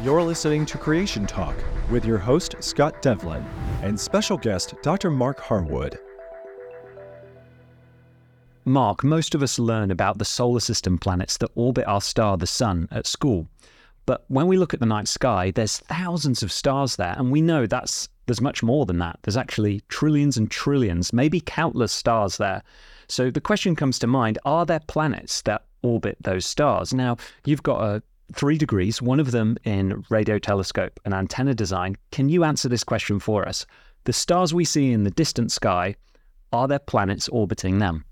You're listening to Creation Talk with your host, Scott Devlin, and special guest, Dr. Mark Harwood. Mark, most of us learn about the solar system planets that orbit our star, the Sun, at school. But when we look at the night sky, there's thousands of stars there, and we know that's there's much more than that. There's actually trillions and trillions, maybe countless stars there. So the question comes to mind: Are there planets that orbit those stars? Now you've got a three degrees, one of them in radio telescope and antenna design. Can you answer this question for us? The stars we see in the distant sky, are there planets orbiting them?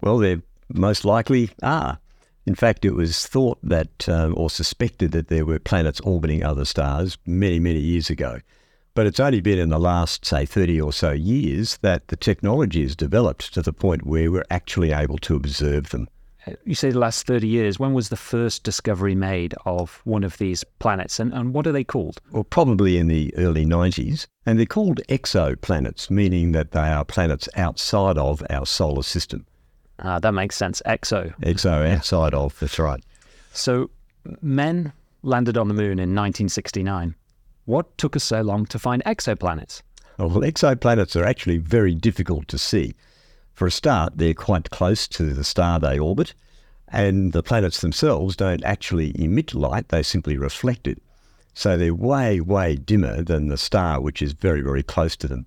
Well, there most likely are. In fact, it was thought that, um, or suspected that there were planets orbiting other stars many, many years ago. But it's only been in the last, say, 30 or so years that the technology has developed to the point where we're actually able to observe them. You say the last 30 years. When was the first discovery made of one of these planets, and, and what are they called? Well, probably in the early 90s. And they're called exoplanets, meaning that they are planets outside of our solar system. Ah, that makes sense. Exo. Exo, outside of, that's right. So, men landed on the moon in 1969. What took us so long to find exoplanets? Well, exoplanets are actually very difficult to see. For a start, they're quite close to the star they orbit, and the planets themselves don't actually emit light, they simply reflect it. So they're way, way dimmer than the star, which is very, very close to them.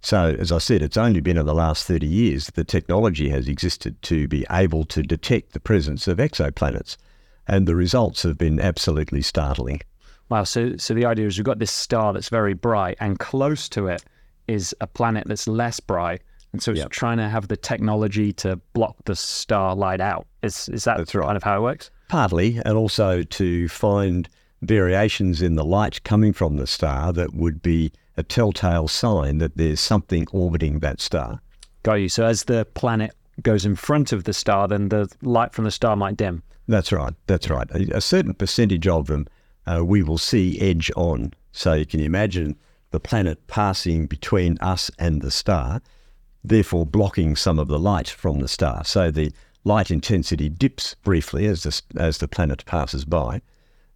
So, as I said, it's only been in the last 30 years that the technology has existed to be able to detect the presence of exoplanets. And the results have been absolutely startling. Wow. So, so the idea is we've got this star that's very bright, and close to it is a planet that's less bright. And so it's Yep. trying to have the technology to block the star light out. Is, is that That's right. kind of how it works? Partly, and also to find variations in the light coming from the star that would be a telltale sign that there's something orbiting that star. Got you. So as the planet goes in front of the star, then the light from the star might dim. That's right. That's right. A, a certain percentage of them uh, we will see edge on. So you can imagine the planet passing between us and the star, therefore blocking some of the light from the star. So the light intensity dips briefly as the, as the planet passes by,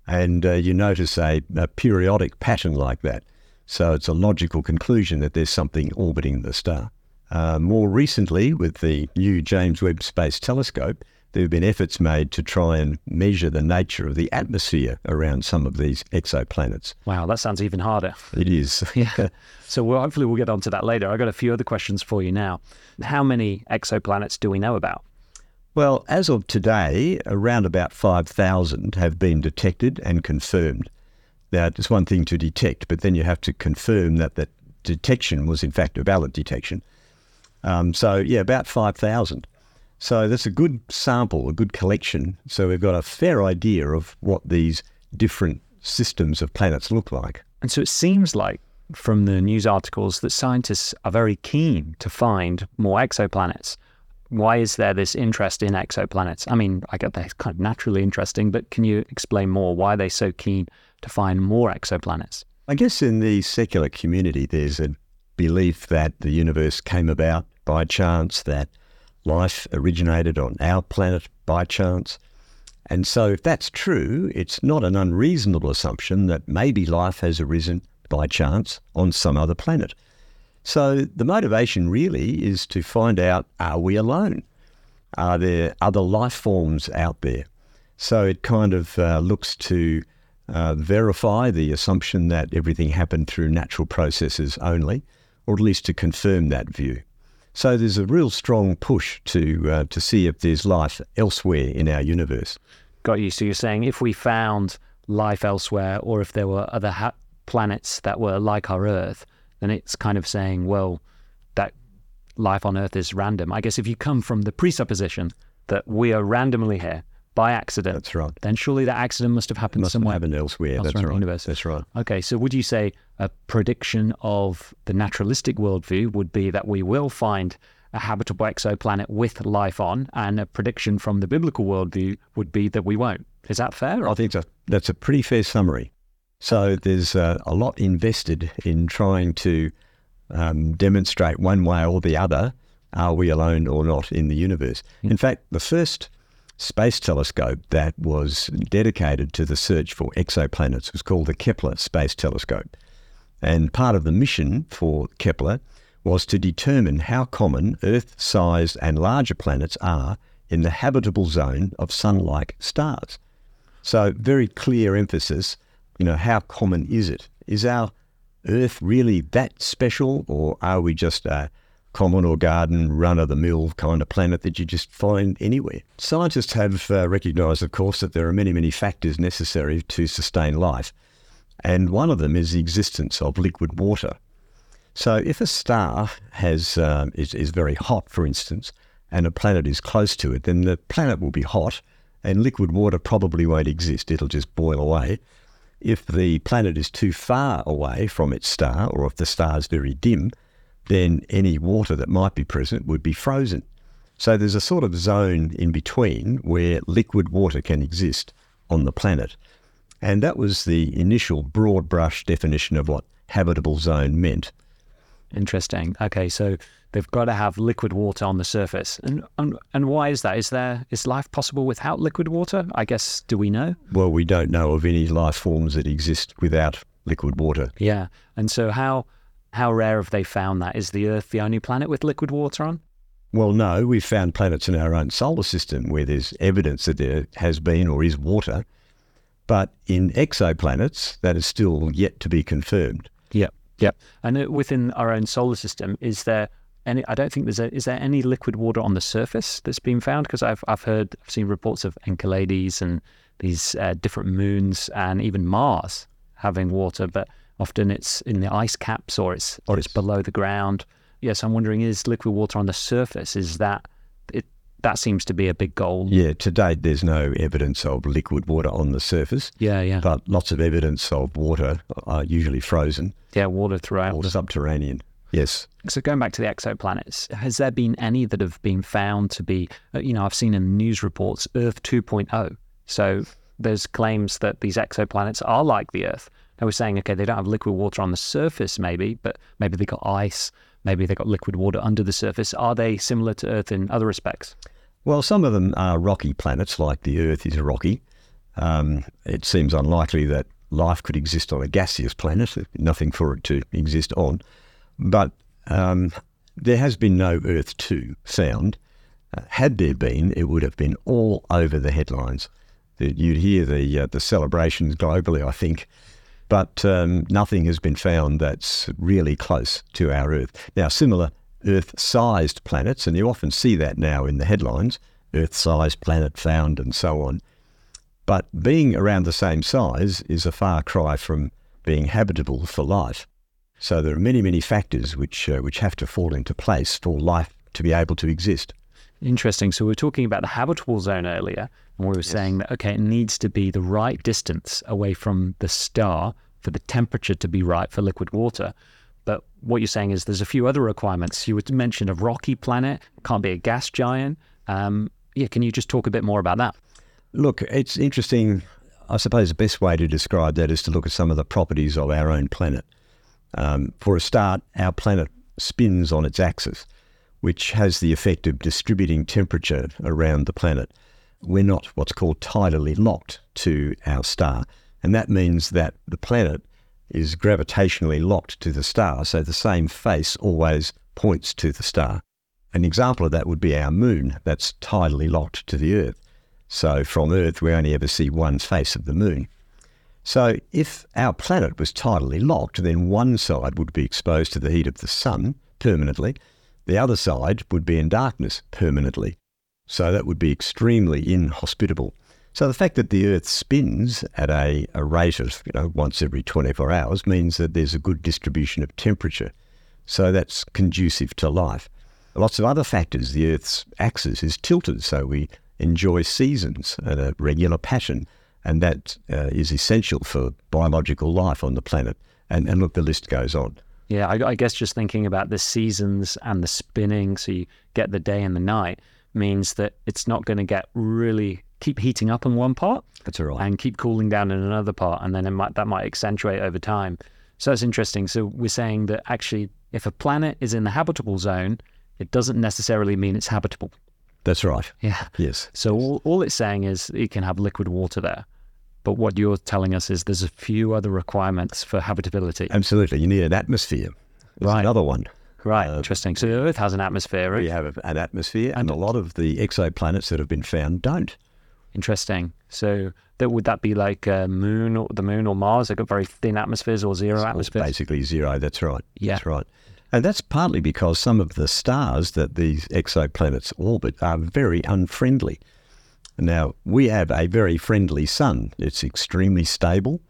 and uh, you notice a, a periodic pattern like that. So it's a logical conclusion that there's something orbiting the star. Uh, more recently, with the new James Webb Space Telescope, there have been efforts made to try and measure the nature of the atmosphere around some of these exoplanets. Wow, that sounds even harder. It is. Yeah. So we'll, hopefully we'll get onto that later. I've got a few other questions for you now. How many exoplanets do we know about? Well, as of today, around about 5,000 have been detected and confirmed. Now, it's one thing to detect, but then you have to confirm that that detection was in fact a valid detection. Um, so, yeah, about 5,000. So that's a good sample, a good collection. So we've got a fair idea of what these different systems of planets look like. And so it seems like from the news articles that scientists are very keen to find more exoplanets. Why is there this interest in exoplanets? I mean, I get they're kind of naturally interesting, but can you explain more why they're so keen to find more exoplanets? I guess in the secular community, there's a belief that the universe came about by chance, that life originated on our planet by chance. And so, if that's true, it's not an unreasonable assumption that maybe life has arisen by chance on some other planet. So, the motivation really is to find out are we alone? Are there other life forms out there? So, it kind of uh, looks to uh, verify the assumption that everything happened through natural processes only, or at least to confirm that view. So there's a real strong push to uh, to see if there's life elsewhere in our universe. Got you. So you're saying if we found life elsewhere, or if there were other ha- planets that were like our Earth, then it's kind of saying, well, that life on Earth is random. I guess if you come from the presupposition that we are randomly here by accident, That's right. then surely that accident must have happened Must have somewhere. happened elsewhere. That's in the right. universe. That's right. Okay, so would you say a prediction of the naturalistic worldview would be that we will find a habitable exoplanet with life on, and a prediction from the biblical worldview would be that we won't? Is that fair? I think that's a, that's a pretty fair summary. So there's uh, a lot invested in trying to um, demonstrate one way or the other are we alone or not in the universe. In fact, the first space telescope that was dedicated to the search for exoplanets. Was called the Kepler Space Telescope. And part of the mission for Kepler was to determine how common Earth sized and larger planets are in the habitable zone of sun like stars. So, very clear emphasis you know, how common is it? Is our Earth really that special, or are we just a common or garden, run of the mill kind of planet that you just find anywhere? Scientists have uh, recognised, of course, that there are many, many factors necessary to sustain life. And one of them is the existence of liquid water. So, if a star has um, is, is very hot, for instance, and a planet is close to it, then the planet will be hot, and liquid water probably won't exist. It'll just boil away. If the planet is too far away from its star, or if the star is very dim, then any water that might be present would be frozen. So there's a sort of zone in between where liquid water can exist on the planet. And that was the initial broad brush definition of what habitable zone meant. Interesting. Okay, so they've got to have liquid water on the surface, and and, and why is that? Is there is life possible without liquid water? I guess. Do we know? Well, we don't know of any life forms that exist without liquid water. Yeah, and so how how rare have they found that? Is the Earth the only planet with liquid water on? Well, no, we've found planets in our own solar system where there's evidence that there has been or is water, but in exoplanets, that is still yet to be confirmed. Yep. Yep. And uh, within our own solar system, is there any? I don't think there's a. Is there any liquid water on the surface that's been found? Because I've I've heard I've seen reports of Enceladus and these uh, different moons and even Mars having water, but often it's in the ice caps or it's or it's below the ground. Yes, I'm wondering is liquid water on the surface? Is that it? That seems to be a big goal. Yeah, to date, there's no evidence of liquid water on the surface. Yeah, yeah. But lots of evidence of water, uh, usually frozen. Yeah, water throughout. Or subterranean. Yes. So going back to the exoplanets, has there been any that have been found to be, uh, you know, I've seen in news reports Earth 2.0. So there's claims that these exoplanets are like the Earth. Now we're saying, okay, they don't have liquid water on the surface, maybe, but maybe they got ice, maybe they got liquid water under the surface. Are they similar to Earth in other respects? Well, some of them are rocky planets, like the Earth is rocky. Um, it seems unlikely that life could exist on a gaseous planet, nothing for it to exist on. But um, there has been no Earth 2 found. Uh, had there been, it would have been all over the headlines. You'd hear the uh, the celebrations globally, I think, but um, nothing has been found that's really close to our Earth. Now, similar Earth-sized planets, and you often see that now in the headlines: Earth-sized planet found, and so on. But being around the same size is a far cry from being habitable for life. So there are many, many factors which uh, which have to fall into place for life to be able to exist. Interesting. So we were talking about the habitable zone earlier, and we were yes. saying that okay, it needs to be the right distance away from the star for the temperature to be right for liquid water. But what you're saying is there's a few other requirements. You would mention a rocky planet, can't be a gas giant. Um, yeah, can you just talk a bit more about that? Look, it's interesting. I suppose the best way to describe that is to look at some of the properties of our own planet. Um, for a start, our planet spins on its axis, which has the effect of distributing temperature around the planet. We're not what's called tidally locked to our star, and that means that the planet is gravitationally locked to the star, so the same face always points to the star. An example of that would be our moon, that's tidally locked to the Earth. So from Earth, we only ever see one face of the moon. So if our planet was tidally locked, then one side would be exposed to the heat of the sun permanently, the other side would be in darkness permanently. So that would be extremely inhospitable. So the fact that the Earth spins at a, a rate of you know once every 24 hours means that there's a good distribution of temperature. So that's conducive to life. Lots of other factors. The Earth's axis is tilted, so we enjoy seasons at a regular pattern and that uh, is essential for biological life on the planet. And, and look, the list goes on. Yeah, I, I, guess just thinking about the seasons and the spinning, so you get the day and the night, means that it's not going to get really keep heating up in one part. That's right. And keep cooling down in another part, and then it might that might accentuate over time. So that's interesting. So we're saying that actually, if a planet is in the habitable zone, it doesn't necessarily mean it's habitable. That's right. Yeah. Yes. So all, all it's saying is it can have liquid water there. But what you're telling us is there's a few other requirements for habitability. Absolutely. You need an atmosphere. There's Right. Another one. Right. Uh, Interesting. So the Earth has an atmosphere. right? We have an atmosphere, and a lot of the exoplanets that have been found don't. Interesting. So that would that be like a moon or the moon or Mars? They've got very thin atmospheres or zero It's atmospheres. Basically zero. That's right. Yeah. That's right. And that's partly because some of the stars that these exoplanets orbit are very unfriendly. Now, we have a very friendly sun. It's extremely stable.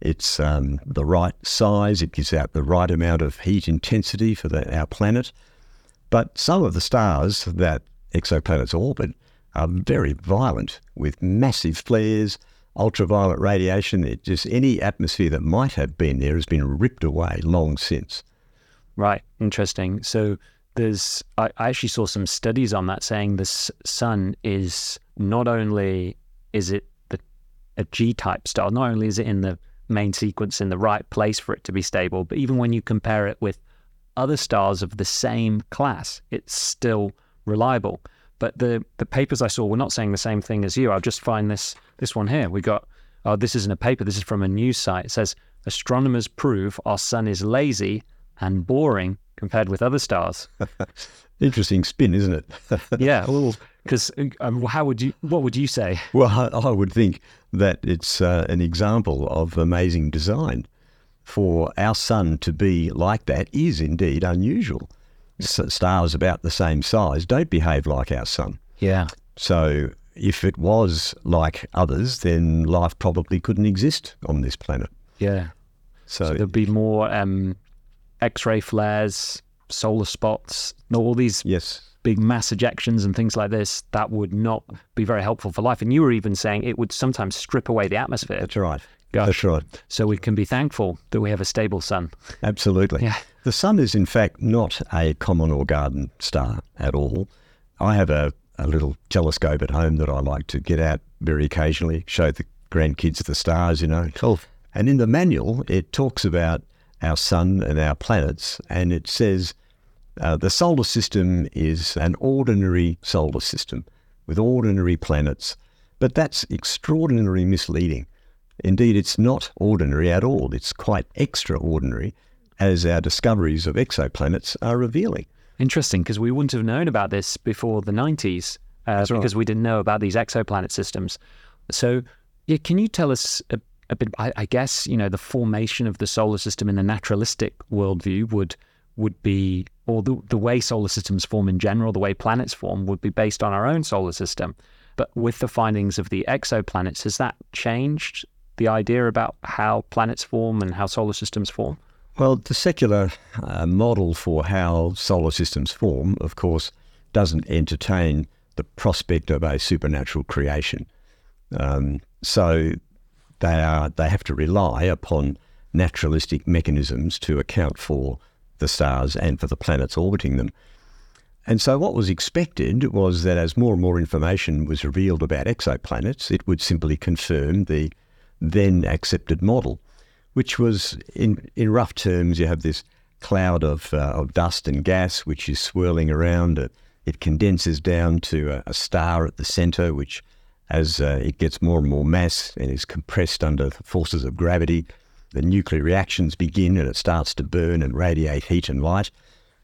It's um, the right size. It gives out the right amount of heat intensity for the, our planet. But some of the stars that exoplanets orbit are very violent with massive flares, ultraviolet radiation. It just any atmosphere that might have been there has been ripped away long since. Right. Interesting. So there's I, I actually saw some studies on that saying the sun is not only is it the a G type star, not only is it in the main sequence in the right place for it to be stable, but even when you compare it with other stars of the same class, it's still reliable. But the the papers I saw were not saying the same thing as you. I'll just find this this one here. We got oh this isn't a paper. This is from a news site. It says astronomers prove our sun is lazy and boring compared with other stars. Interesting spin, isn't it? yeah, well, because um, how would you? What would you say? well, I, I would think that it's uh, an example of amazing design. For our sun to be like that is indeed unusual. S- stars about the same size don't behave like our sun. Yeah, So, if it was like others, then life probably couldn't exist on this planet. yeah. So, So there'd be more um, X-ray flares, solar spots, all these yes, big mass ejections and things like this. That would not be very helpful for life. And you were even saying it would sometimes strip away the atmosphere. that's right. Gosh. That's right. So we can be thankful that we have a stable sun. Absolutely. Yeah. The sun is, in fact, not a common or garden star at all. I have a, a little telescope at home that I like to get out very occasionally, show the grandkids the stars, you know. Cool. And in the manual, it talks about our sun and our planets, and it says uh, the solar system is an ordinary solar system with ordinary planets, but that's extraordinarily misleading. Indeed, it's not ordinary at all. It's quite extraordinary, as our discoveries of exoplanets are revealing. Interesting, because we wouldn't have known about this before the 90s uh, right. because we didn't know about these exoplanet systems. So, yeah, can you tell us a bit? I, I guess you know the formation of the solar system in the naturalistic worldview would would be, or the the way solar systems form in general, the way planets form would be based on our own solar system. But with the findings of the exoplanets, has that changed the idea about how planets form and how solar systems form? Well, the secular uh, model for how solar systems form, of course, doesn't entertain the prospect of a supernatural creation. Um, so they are they have to rely upon naturalistic mechanisms to account for the stars and for the planets orbiting them. And so, what was expected was that as more and more information was revealed about exoplanets, it would simply confirm the then accepted model, which was, in, in rough terms, you have this cloud of, uh, of dust and gas which is swirling around. It, it condenses down to a, a star at the center, which, as uh, it gets more and more mass and is compressed under the forces of gravity, the nuclear reactions begin and it starts to burn and radiate heat and light.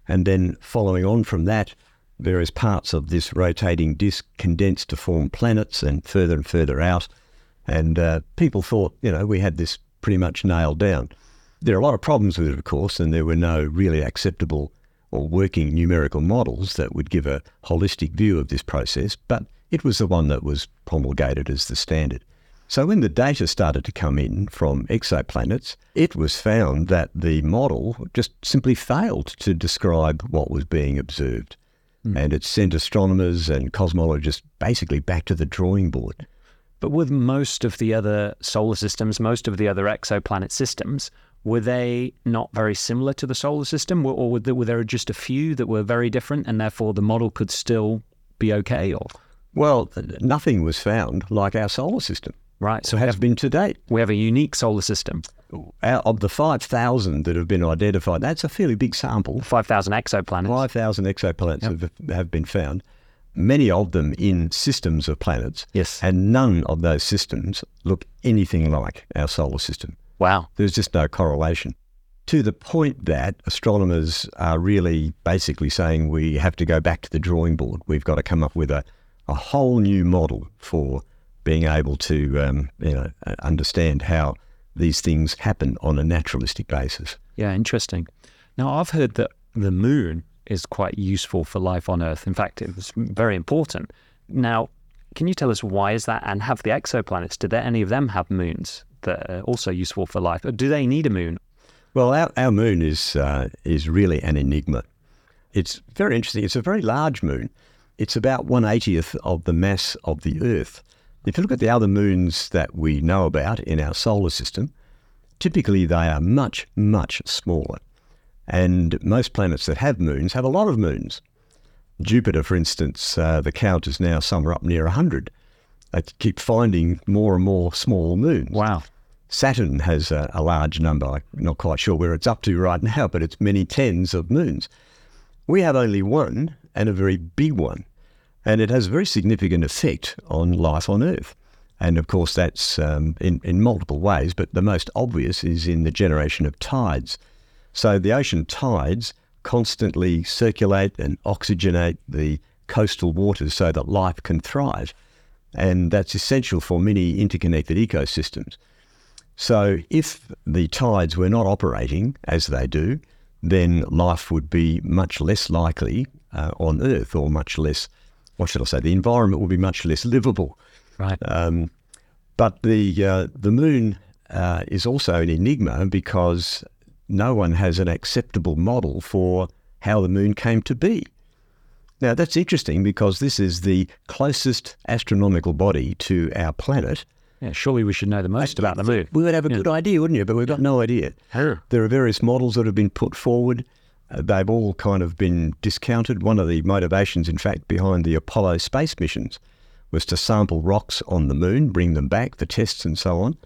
And then following on from that, various parts of this rotating disk condense to form planets and further and further out. And uh, people thought, you know, we had this pretty much nailed down. There are a lot of problems with it, of course, and there were no really acceptable or working numerical models that would give a holistic view of this process, but it was the one that was promulgated as the standard. So when the data started to come in from exoplanets, it was found that the model just simply failed to describe what was being observed. Hmm. And it sent astronomers and cosmologists basically back to the drawing board. But with most of the other solar systems, most of the other exoplanet systems, were they not very similar to the solar system, or, or were, there, were there just a few that were very different, and therefore the model could still be okay? Or Well, nothing was found like our solar system. right, so has been to date. we have a unique solar system, Out of the 5,000 that have been identified, that's a fairly big sample. five thousand exoplanets. 5,000 exoplanets have, have been found. many of them in systems of planets. Yes. And none of those systems look anything like our solar system. Wow. There's just no correlation. To the point that astronomers are really basically saying we have to go back to the drawing board. We've got to come up with a, a whole new model for being able to um, you know, understand how these things happen on a naturalistic basis. Yeah, interesting. Now, I've heard that the moon is quite useful for life on Earth. In fact, it was very important. Now, can you tell us why is that? And have the exoplanets, do there any of them have moons that are also useful for life? Or do they need a moon? Well, our, our moon is uh, is really an enigma. It's very interesting. It's a very large moon. It's about one eightieth of the mass of the Earth. If you look at the other moons that we know about in our solar system, typically they are much, much smaller. And most planets that have moons have a lot of moons. Jupiter, for instance, uh, the count is now somewhere up near 100. They keep finding more and more small moons. Wow. Saturn has a, a, large number. I'm not quite sure where it's up to right now, but it's many tens of moons. We have only one, and a very big one. And it has a very significant effect on life on Earth. And of course, that's um, in, in multiple ways, but the most obvious is in the generation of tides. So the ocean tides constantly circulate and oxygenate the coastal waters so that life can thrive. And that's essential for many interconnected ecosystems. So if the tides were not operating as they do, then life would be much less likely uh, on Earth, or much less, what should I say, the environment would be much less livable. Right. Um, but the uh, the moon uh, is also an enigma because no one has an acceptable model for how the moon came to be. Now that's interesting because this is the closest astronomical body to our planet yeah, surely we should know the most about the moon. We would have a Yeah. good idea, wouldn't you? But we've got no idea. Sure. There are various models that have been put forward. Uh, they've all kind of been discounted. One of the motivations, in fact, behind the Apollo space missions was to sample rocks on the moon, bring them back, the tests and so on,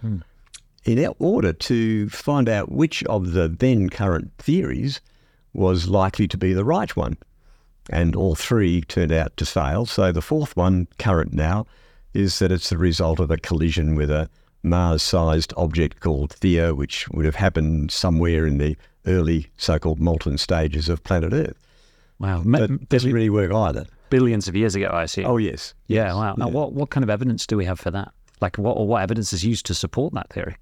in order to find out which of the then current theories was likely to be the right one. And all three turned out to fail. So the fourth one, current now, is that it's the result of a collision with a Mars sized object called Theia, which would have happened somewhere in the early so called molten stages of planet Earth. Wow. But doesn't really work either. billions of years ago, I see. Oh, yes. yeah. Yes. Wow. Now, what, what kind of evidence do we have for that? Like, what, or what evidence is used to support that theory?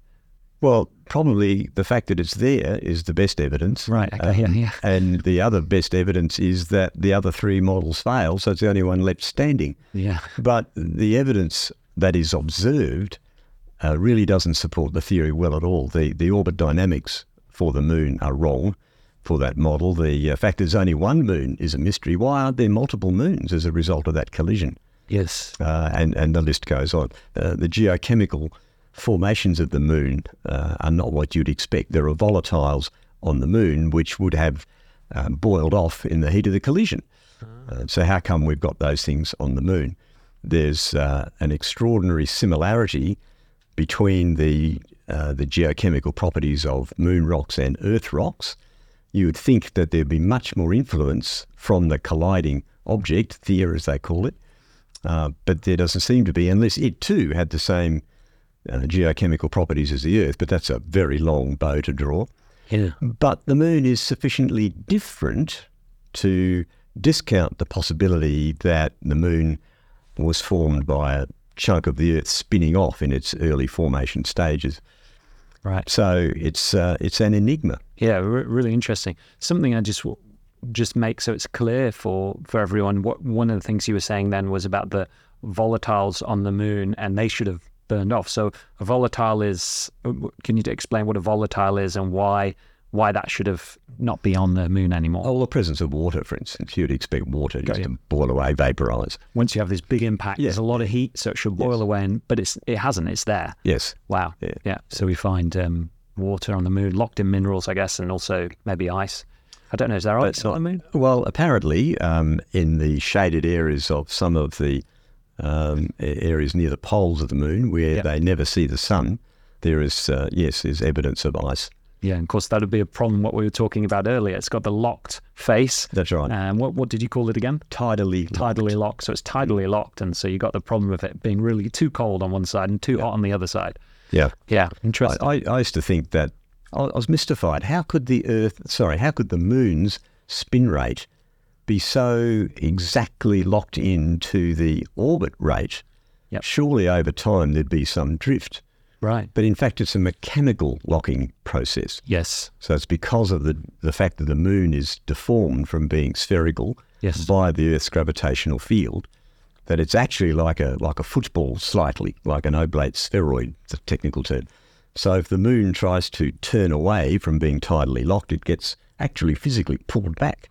Well, probably the fact that it's there is the best evidence. Right, okay, yeah, yeah. And the other best evidence is that the other three models fail, so it's the only one left standing. Yeah. But the evidence that is observed uh, really doesn't support the theory well at all. The, the orbit dynamics for the moon are wrong for that model. The uh, fact there's only one moon is a mystery. Why aren't there multiple moons as a result of that collision? Yes. uh, and and the list goes on. Uh, the geochemical formations of the moon uh, are not what you'd expect. There are volatiles on the moon which would have uh, boiled off in the heat of the collision. Uh, so how come we've got those things on the moon? There's uh, an extraordinary similarity between the uh, the geochemical properties of moon rocks and Earth rocks. You would think that there'd be much more influence from the colliding object, Theia as they call it, uh, but there doesn't seem to be, unless it too had the same uh, geochemical properties as the Earth. But that's a very long bow to draw. Yeah. But the Moon is sufficiently different to discount the possibility that the Moon was formed by a chunk of the Earth spinning off in its early formation stages. Right. So it's uh, it's an enigma. Yeah, re- really interesting. Something I just w- just make so it's clear for for everyone. What one of the things you were saying then was about the volatiles on the moon, and they should have burned off. So a volatile is. Can you explain what a volatile is and why why that should have not be on the moon anymore? Oh, the presence of water, for instance, you'd expect water just to boil away, vaporize. Once you have this big impact, Yeah. there's a lot of heat, so it should boil away. And, but it's it hasn't. It's there. Yes. Wow. Yeah. So we find um, water on the moon, locked in minerals, I guess, and also maybe ice. I don't know. Is there ice on the moon? Well, apparently, um, in the shaded areas of some of the um, areas near the poles of the moon, where Yeah. they never see the sun, there is yes, is evidence of ice. Yeah, and of course that would be a problem. What we were talking about earlier, it's got the locked face. That's right. And what what did you call it again? Tidally, Tidally locked. So it's tidally locked, and so you got the problem of it being really too cold on one side and too hot on the other side. Yeah. Yeah, interesting. I, I, I used to think that I was mystified. How could the Earth, sorry, how could the Moon's spin rate be so exactly locked into the orbit rate? Yep. Surely over time there'd be some drift. right. But in fact, it's a mechanical locking process. Yes. So it's because of the, the fact that the moon is deformed from being spherical Yes. by the Earth's gravitational field that it's actually like a like a football slightly, like an oblate spheroid, it's a technical term. So if the moon tries to turn away from being tidally locked, it gets actually physically pulled back.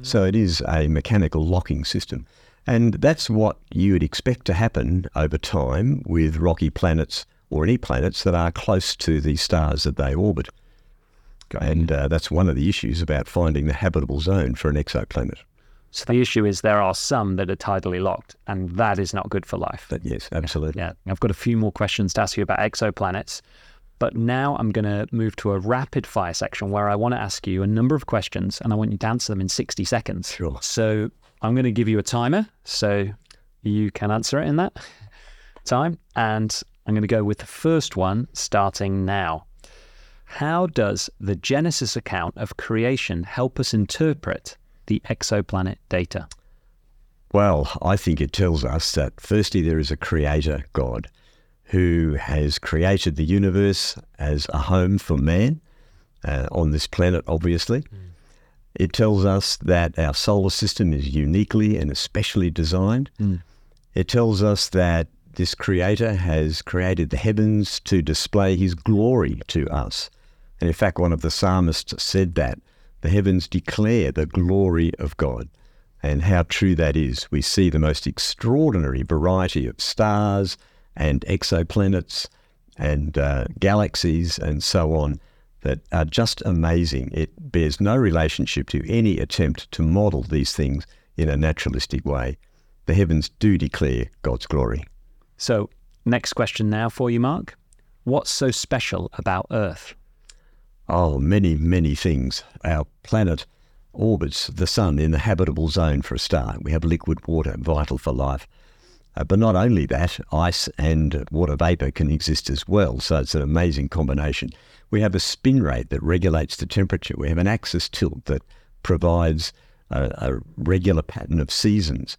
So it is a mechanical locking system. And that's what you would expect to happen over time with rocky planets or any planets that are close to the stars that they orbit. And uh, that's one of the issues about finding the habitable zone for an exoplanet. So the issue is there are some that are tidally locked, and that is not good for life. But yes, absolutely. Yeah, I've got a few more questions to ask you about exoplanets, but now I'm going to move to a rapid fire section where I want to ask you a number of questions and I want you to answer them in 60 seconds. Sure. So I'm going to give you a timer so you can answer it in that time. And I'm going to go with the first one starting now. How does the Genesis account of creation help us interpret the exoplanet data? Well, I think it tells us that firstly, there is a creator God who has created the universe as a home for man uh, on this planet, obviously. It tells us that our solar system is uniquely and especially designed. It tells us that this creator has created the heavens to display his glory to us. And in fact, one of the psalmists said that the heavens declare the glory of God. And how true that is. We see the most extraordinary variety of stars and exoplanets and uh, galaxies and so on that are just amazing. It bears no relationship to any attempt to model these things in a naturalistic way. The heavens do declare God's glory. So, next question now for you, Mark. What's so special about Earth? Oh, many, many things. Our planet orbits the sun in the habitable zone for a start. We have liquid water, vital for life. Uh, but not only that, ice and water vapor can exist as well. So it's an amazing combination. We have a spin rate that regulates the temperature. We have an axis tilt that provides a, a regular pattern of seasons.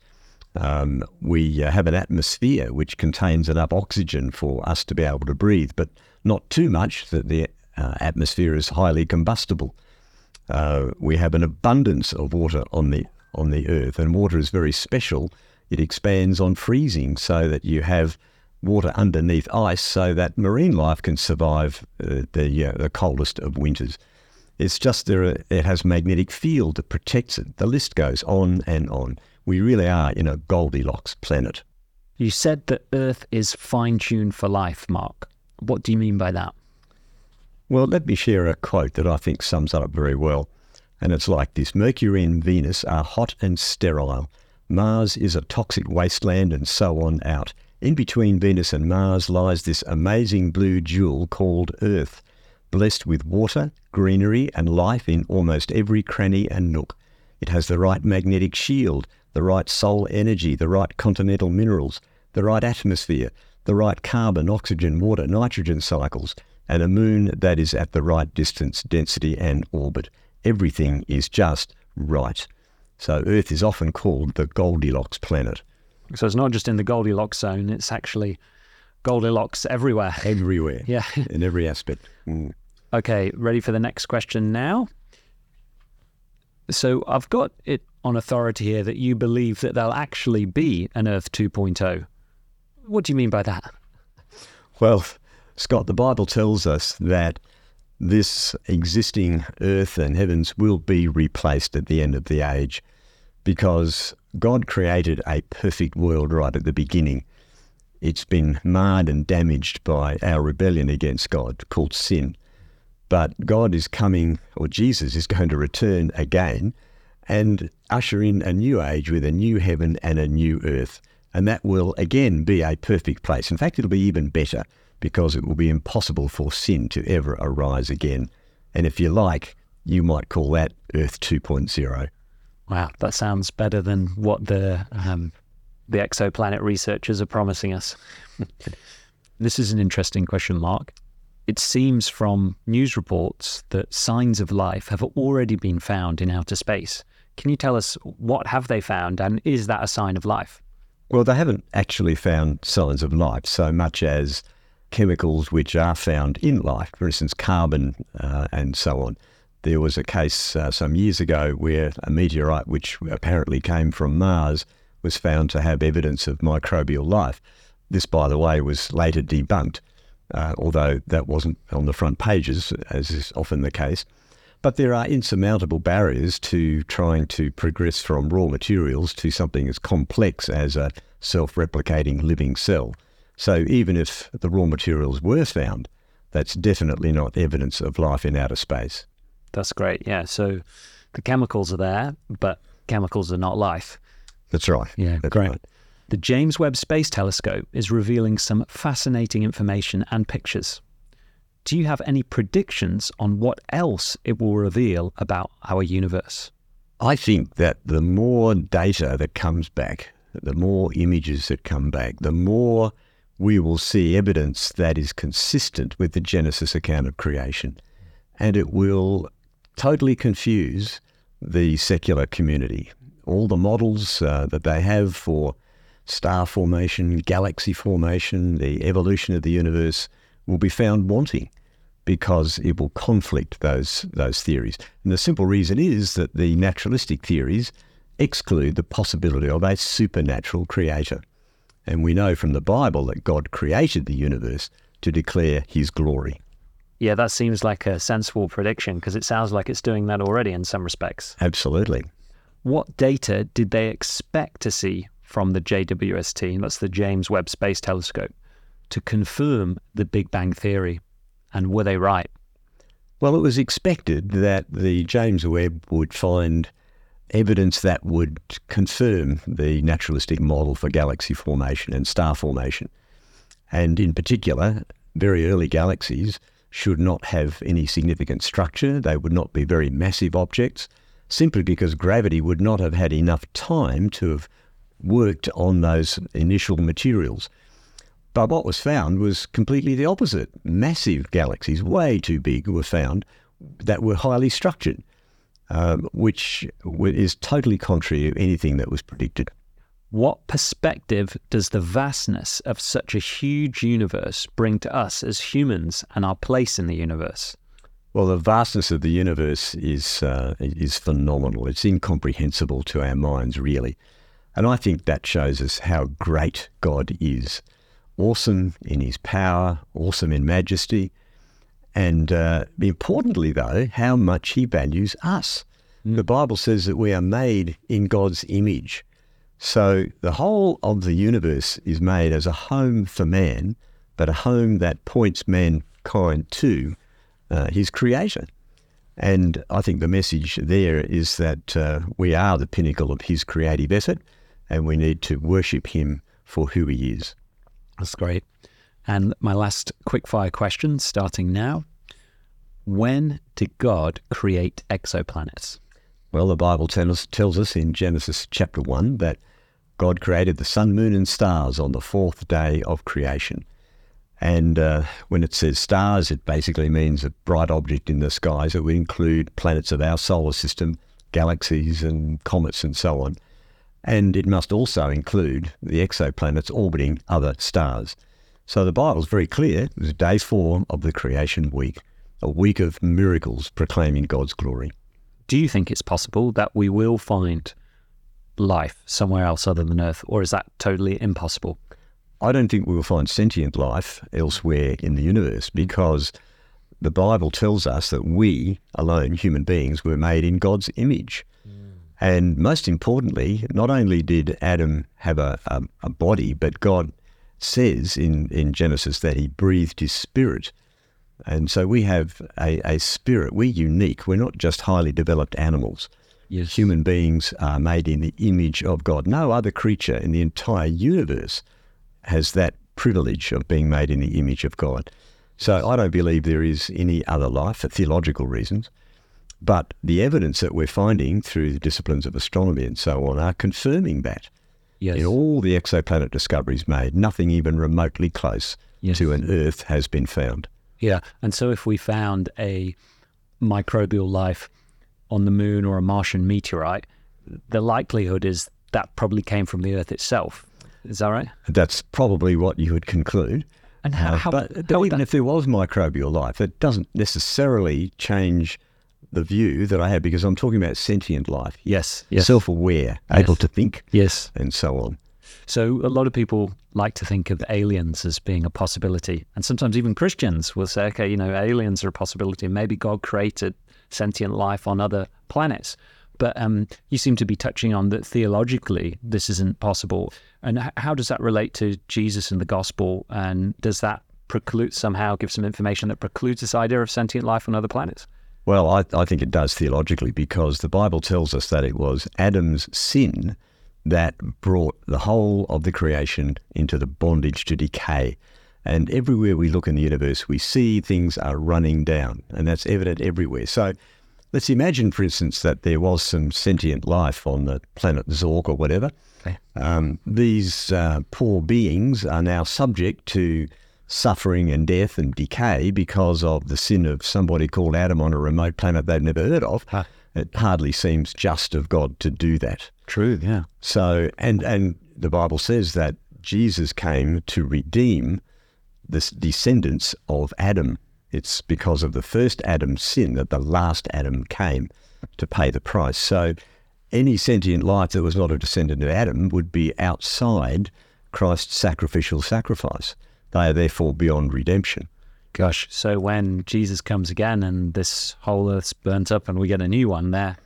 Um, we uh, have an atmosphere which contains enough oxygen for us to be able to breathe, but not too much that the uh, atmosphere is highly combustible. Uh, we have an abundance of water on the on the Earth, and water is very special. It expands on freezing, so that you have water underneath ice, so that marine life can survive uh, the uh, the coldest of winters. It's just there. Are, it has magnetic field that protects it. The list goes on and on. We really are in a Goldilocks planet. You said that Earth is fine tuned for life, Mark. What do you mean by that? Well, let me share a quote that I think sums up very well. And it's like this Mercury and Venus are hot and sterile. Mars is a toxic wasteland, and so on out. In between Venus and Mars lies this amazing blue jewel called Earth, blessed with water, greenery, and life in almost every cranny and nook. It has the right magnetic shield, the right solar energy, the right continental minerals, the right atmosphere, the right carbon, oxygen, water, nitrogen cycles, and a moon that is at the right distance, density, and orbit. Everything is just right. So Earth is often called the Goldilocks planet. So it's not just in the Goldilocks zone, it's actually Goldilocks everywhere. Everywhere. Yeah. In every aspect. Mm. Okay, ready for the next question now? So I've got it on authority here that you believe that there'll actually be an Earth 2.0. What do you mean by that? Well, Scott, the Bible tells us that this existing earth and heavens will be replaced at the end of the age because God created a perfect world right at the beginning. It's been marred and damaged by our rebellion against God, called sin. But God is coming, or Jesus is going to return again and usher in a new age with a new heaven and a new earth. And that will again be a perfect place. In fact, it'll be even better because it will be impossible for sin to ever arise again. And if you like, you might call that Earth 2.0. Wow, that sounds better than what the um, the exoplanet researchers are promising us. this is an interesting question, Mark. It seems from news reports that signs of life have already been found in outer space. Can you tell us what have they found, and is that a sign of life? Well, they haven't actually found signs of life so much as chemicals which are found in life, for instance, carbon uh, and so on. There was a case uh, some years ago where a meteorite, which apparently came from Mars, was found to have evidence of microbial life. This, by the way, was later debunked, uh, although that wasn't on the front pages, as is often the case. But there are insurmountable barriers to trying to progress from raw materials to something as complex as a self replicating living cell. So even if the raw materials were found, that's definitely not evidence of life in outer space. That's great. Yeah. So the chemicals are there, but chemicals are not life. That's right. Yeah, That's great. right. The James Webb Space Telescope is revealing some fascinating information and pictures. Do you have any predictions on what else it will reveal about our universe? I think that the more data that comes back, the more images that come back, the more we will see evidence that is consistent with the Genesis account of creation. And it will totally confuse the secular community. All the models uh, that they have for star formation, galaxy formation, the evolution of the universe will be found wanting because it will conflict those those theories. And the simple reason is that the naturalistic theories exclude the possibility of a supernatural creator. And we know from the Bible that God created the universe to declare his glory. Yeah, that seems like a sensible prediction because it sounds like it's doing that already in some respects. Absolutely. What data did they expect to see from the JWST, that's the James Webb Space Telescope, to confirm the Big Bang Theory? And were they right? Well, it was expected that the James Webb would find evidence that would confirm the naturalistic model for galaxy formation and star formation. And in particular, very early galaxies should not have any significant structure. They would not be very massive objects, simply because gravity would not have had enough time to have worked on those initial materials. But what was found was completely the opposite. Massive galaxies, way too big, were found that were highly structured, um, which is totally contrary to anything that was predicted. What perspective does the vastness of such a huge universe bring to us as humans and our place in the universe? Well, the vastness of the universe is uh, is phenomenal. It's incomprehensible to our minds, really, and I think that shows us how great God is awesome in his power, awesome in majesty, and uh, importantly, though, how much he values us. Mm. The Bible says that we are made in God's image. So the whole of the universe is made as a home for man, but a home that points mankind to uh, his creator. And I think the message there is that uh, we are the pinnacle of his creative effort, and we need to worship him for who he is. That's great. And my last quickfire question, starting now. When did God create exoplanets? Well, the Bible tells, tells us in Genesis chapter 1 that God created the sun, moon, and stars on the fourth day of creation. And uh, when it says stars, it basically means a bright object in the skies. It would include planets of our solar system, galaxies, and comets, and so on and it must also include the exoplanets orbiting other stars. So the Bible's very clear. It was day four of the creation week, a week of miracles proclaiming God's glory. Do you think it's possible that we will find life somewhere else other than Earth, or is that totally impossible? I don't think we will find sentient life elsewhere in the universe because the Bible tells us that we alone, human beings, were made in God's image. Mm. And most importantly, not only did Adam have a, a, a, body, but God says in, in Genesis that he breathed his spirit. And so we have a, a spirit. We're unique. We're not just highly developed animals. Yes. Human beings are made in the image of God. No other creature in the entire universe has that privilege of being made in the image of God. So I don't believe there is any other life for theological reasons. But the evidence that we're finding through the disciplines of astronomy and so on are confirming that. Yes. In all the exoplanet discoveries made, nothing even remotely close Yes. to an Earth has been found. Yeah. And so if we found a microbial life on the moon or a Martian meteorite, the likelihood is that probably came from the Earth itself. Is that right? That's probably what you would conclude. And how, Uh, how, but, how but even that- if there was microbial life, it doesn't necessarily change the view that I have because I'm talking about sentient life, yes, yes, self-aware, able to think, yes. and so on. So a lot of people like to think of aliens as being a possibility, and sometimes even Christians will say, "Okay, you know, aliens are a possibility. Maybe God created sentient life on other planets." But um, you seem to be touching on that theologically, this isn't possible. And how does that relate to Jesus and the gospel? And does that preclude somehow give some information that precludes this idea of sentient life on other planets? Well, I, I think it does theologically because the Bible tells us that it was Adam's sin that brought the whole of the creation into the bondage to decay. And everywhere we look in the universe, we see things are running down, and that's evident everywhere. So let's imagine, for instance, that there was some sentient life on the planet Zork or whatever. Okay. Um, these uh, poor beings are now subject to suffering and death and decay because of the sin of somebody called Adam on a remote planet they've never heard of. Huh. It hardly seems just of God to do that. True. Yeah. So, and and the Bible says that Jesus came to redeem the descendants of Adam. It's because of the first Adam's sin that the last Adam came to pay the price. So, any sentient life that was not a descendant of Adam would be outside Christ's sacrificial sacrifice. They are therefore beyond redemption. Gosh. So when Jesus comes again and this whole earth's burnt up and we get a new one, there,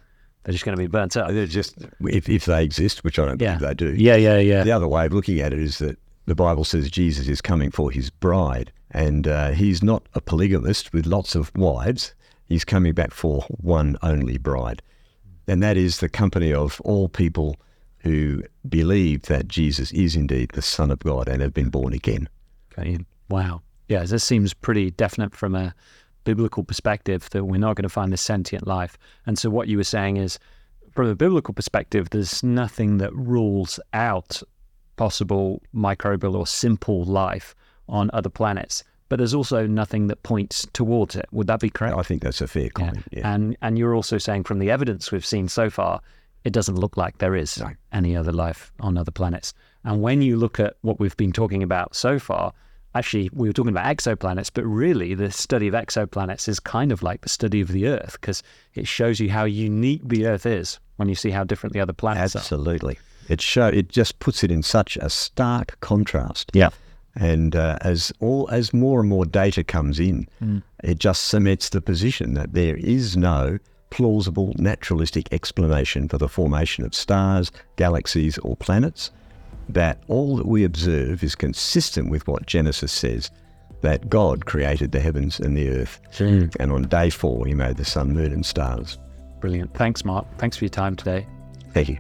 they're just going to be burnt up. They're just if, if they exist, which I don't Yeah. think they do. Yeah. Yeah. Yeah. The other way of looking at it is that the Bible says Jesus is coming for his bride, and uh, he's not a polygamist with lots of wives. He's coming back for one only bride. And that is the company of all people who believe that Jesus is indeed the Son of God and have been born again. Wow. Yeah, this seems pretty definite from a biblical perspective that we're not going to find this sentient life. And so, what you were saying is, from a biblical perspective, there's nothing that rules out possible microbial or simple life on other planets, but there's also nothing that points towards it. Would that be correct? I think that's a fair Yeah. comment. Yeah. And and you're also saying from the evidence we've seen so far, it doesn't look like there is No. any other life on other planets. And when you look at what we've been talking about so far, actually we were talking about exoplanets, but really the study of exoplanets is kind of like the study of the Earth because it shows you how unique the Earth is when you see how different the other planets are. Absolutely. It show it just puts it in such a stark contrast. Yeah. And uh, as all as more and more data comes in, Mm. it just cements the position that there is no plausible naturalistic explanation for the formation of stars, galaxies, or planets. That all that we observe is consistent with what Genesis says that God created the heavens and the earth, and on day four he made the sun, moon, and stars. Brilliant. Thanks, Mark. Thanks for your time today. Thank you.